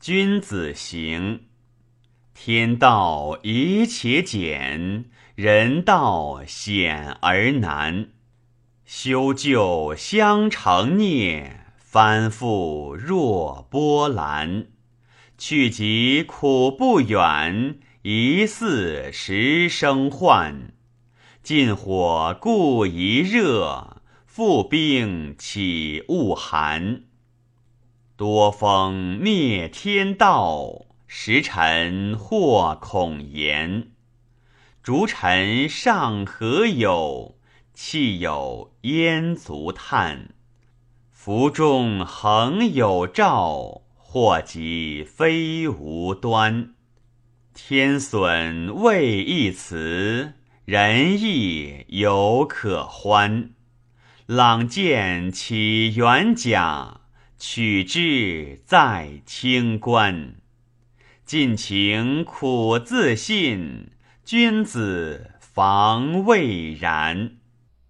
君子行。天道宜且简，人道险而难。修旧相成孽，翻覆若波澜。去疾苦不远，疑似时生患。近火故宜热，复冰岂勿寒？多风灭天道，时臣或恐言。逐臣尚何有？气有焉足叹？福中恒有兆，祸及非无端。天损未易辞，人亦犹可欢。朗见起元甲，取之在清官。尽情苦自信，君子防未然。